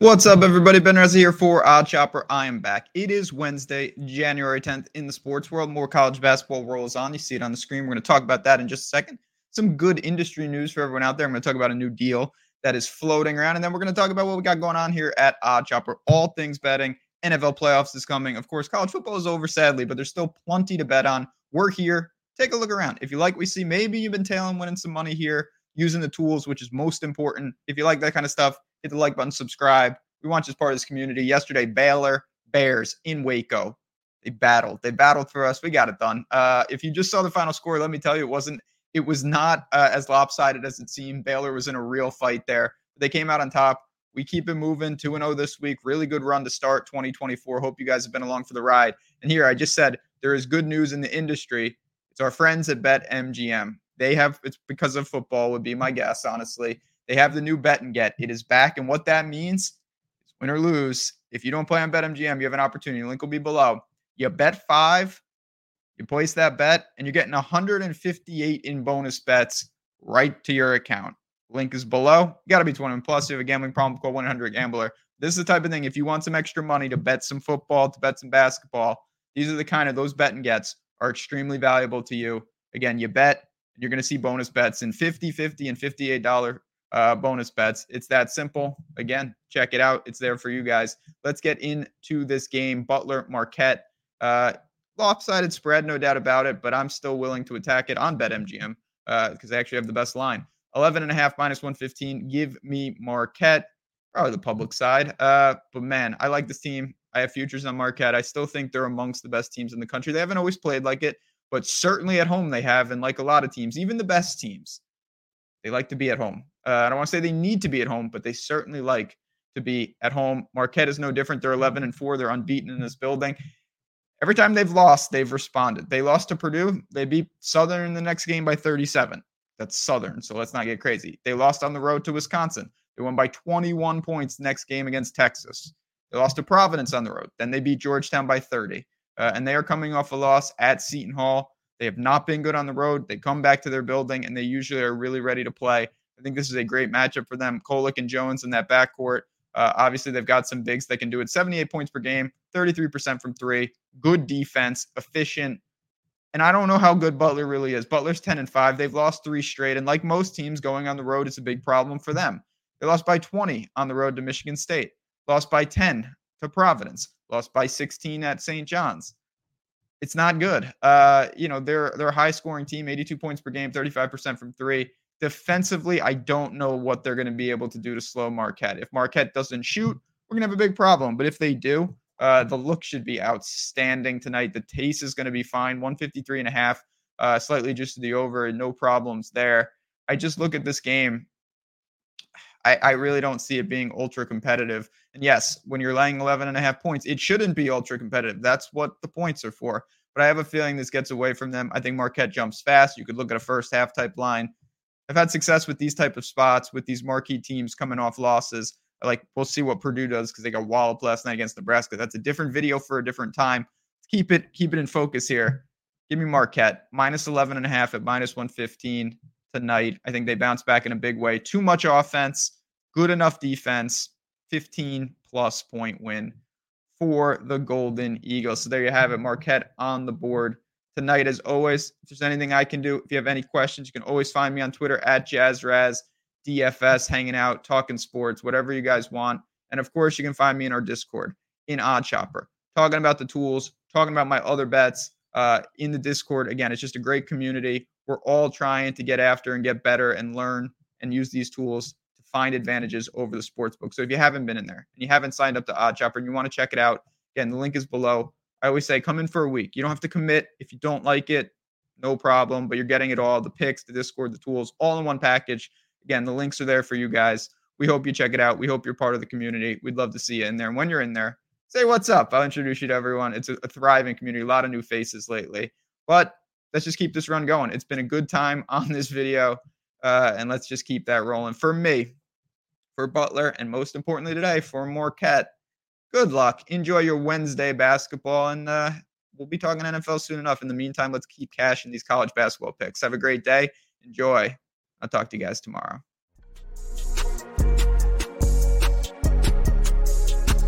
What's up, everybody? Ben Reza here for OddsShopper. I am back. It is Wednesday, January 10th in the sports world. More college basketball rolls on. You see it on the screen. We're going to talk about that in just a second. Some good industry news for everyone out there. I'm going to talk about a new deal that is floating around, and then we're going to talk about what we got going on here at OddsShopper. All things betting. NFL playoffs is coming. Of course, college football is over, sadly, but there's still plenty to bet on. We're here. Take a look around. If you like we see, maybe you've been tailing, winning some money here, using the tools, which is most important. If you like that kind of stuff, hit the like button, subscribe. We want you as part of this community. Yesterday, Baylor Bears in Waco. They battled. They battled for us. We got it done. Uh, if you just saw the final score, let me tell you, it wasn't. It was not uh, as lopsided as it seemed. Baylor was in a real fight there. They came out on top. We keep it moving 2 and 0 this week. Really good run to start 2024. Hope you guys have been along for the ride. And here, I just said there is good news in the industry. It's our friends at BetMGM. They have, it's because of football, would be my guess, honestly. They have the new bet and get. It is back. And what that means is win or lose, if you don't play on BetMGM, you have an opportunity. Link will be below. You bet five, you place that bet, and you're getting 158 in bonus bets right to your account. Link is below. You got to be 21 plus. If you have a gambling problem, call 100 Gambler. This is the type of thing. If you want some extra money to bet some football, to bet some basketball, these are the kind of those bet and gets are extremely valuable to you. Again, you bet, you're going to see bonus bets in 50, 50, and $58 uh, bonus bets. It's that simple. Again, check it out. It's there for you guys. Let's get into this game. Butler Marquette. Uh, lopsided spread, no doubt about it, but I'm still willing to attack it on BetMGM because uh, they actually have the best line. 11 and a half minus 115. Give me Marquette. Probably the public side. Uh, but man, I like this team. I have futures on Marquette. I still think they're amongst the best teams in the country. They haven't always played like it, but certainly at home they have. And like a lot of teams, even the best teams, they like to be at home. Uh, I don't want to say they need to be at home, but they certainly like to be at home. Marquette is no different. They're 11 and 4. They're unbeaten in this building. Every time they've lost, they've responded. They lost to Purdue. They beat Southern in the next game by 37. That's Southern, so let's not get crazy. They lost on the road to Wisconsin. They won by 21 points next game against Texas. They lost to Providence on the road. Then they beat Georgetown by 30. Uh, and they are coming off a loss at Seton Hall. They have not been good on the road. They come back to their building and they usually are really ready to play. I think this is a great matchup for them. Kolek and Jones in that backcourt. Uh, obviously, they've got some bigs that can do it. 78 points per game, 33% from three, good defense, efficient. And I don't know how good Butler really is. Butler's 10 and 5. They've lost three straight. And like most teams going on the road, it's a big problem for them. They lost by 20 on the road to Michigan State, lost by 10 to Providence, lost by 16 at St. John's. It's not good. Uh, you know, they're they're a high scoring team, 82 points per game, 35% from three. Defensively, I don't know what they're going to be able to do to slow Marquette. If Marquette doesn't shoot, we're going to have a big problem. But if they do, uh, the look should be outstanding tonight. The taste is going to be fine. 153 and a half, uh, slightly just to the over, and no problems there. I just look at this game. I, I really don't see it being ultra competitive. And yes, when you're laying 11 and a half points, it shouldn't be ultra competitive. That's what the points are for. But I have a feeling this gets away from them. I think Marquette jumps fast. You could look at a first half type line. I've had success with these type of spots with these marquee teams coming off losses. Like we'll see what Purdue does because they got walloped last night against Nebraska. That's a different video for a different time. Keep it keep it in focus here. Give me Marquette minus 11 and a half at minus 115 tonight. I think they bounce back in a big way. Too much offense, good enough defense. 15 plus point win for the Golden Eagles. So there you have it. Marquette on the board tonight. As always, if there's anything I can do, if you have any questions, you can always find me on Twitter at JazzRaz DFS, hanging out, talking sports, whatever you guys want. And of course, you can find me in our Discord in OddsShopper, talking about the tools, talking about my other bets uh, in the Discord. Again, it's just a great community. We're all trying to get after and get better and learn and use these tools to find advantages over the sports book. So if you haven't been in there and you haven't signed up to OddsShopper and you want to check it out, again, the link is below. I always say come in for a week. You don't have to commit. If you don't like it, no problem, but you're getting it all the picks, the Discord, the tools, all in one package. Again, the links are there for you guys. We hope you check it out. We hope you're part of the community. We'd love to see you in there. And when you're in there, say what's up. I'll introduce you to everyone. It's a, a thriving community, a lot of new faces lately. But let's just keep this run going. It's been a good time on this video. Uh, and let's just keep that rolling. For me, for Butler, and most importantly today, for Marquette, good luck. Enjoy your Wednesday basketball, and uh, we'll be talking NFL soon enough. In the meantime, let's keep cashing these college basketball picks. Have a great day. Enjoy. I'll talk to you guys tomorrow.